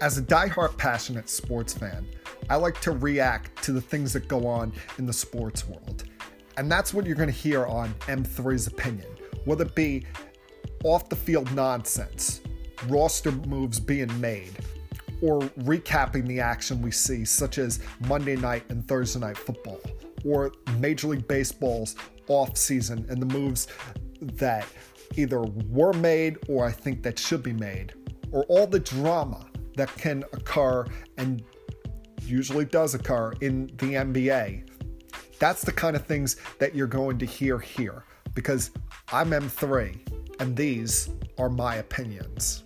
As a diehard passionate sports fan, I like to react to the things that go on in the sports world. And that's what you're going to hear on M3's opinion, whether it be off the field nonsense, roster moves being made, or recapping the action we see, such as Monday night and Thursday night football, or Major League Baseball's off season and the moves that either were made or I think that should be made, or all the drama that can occur and usually does occur in the NBA. That's the kind of things that you're going to hear here because I'm M3 and these are my opinions.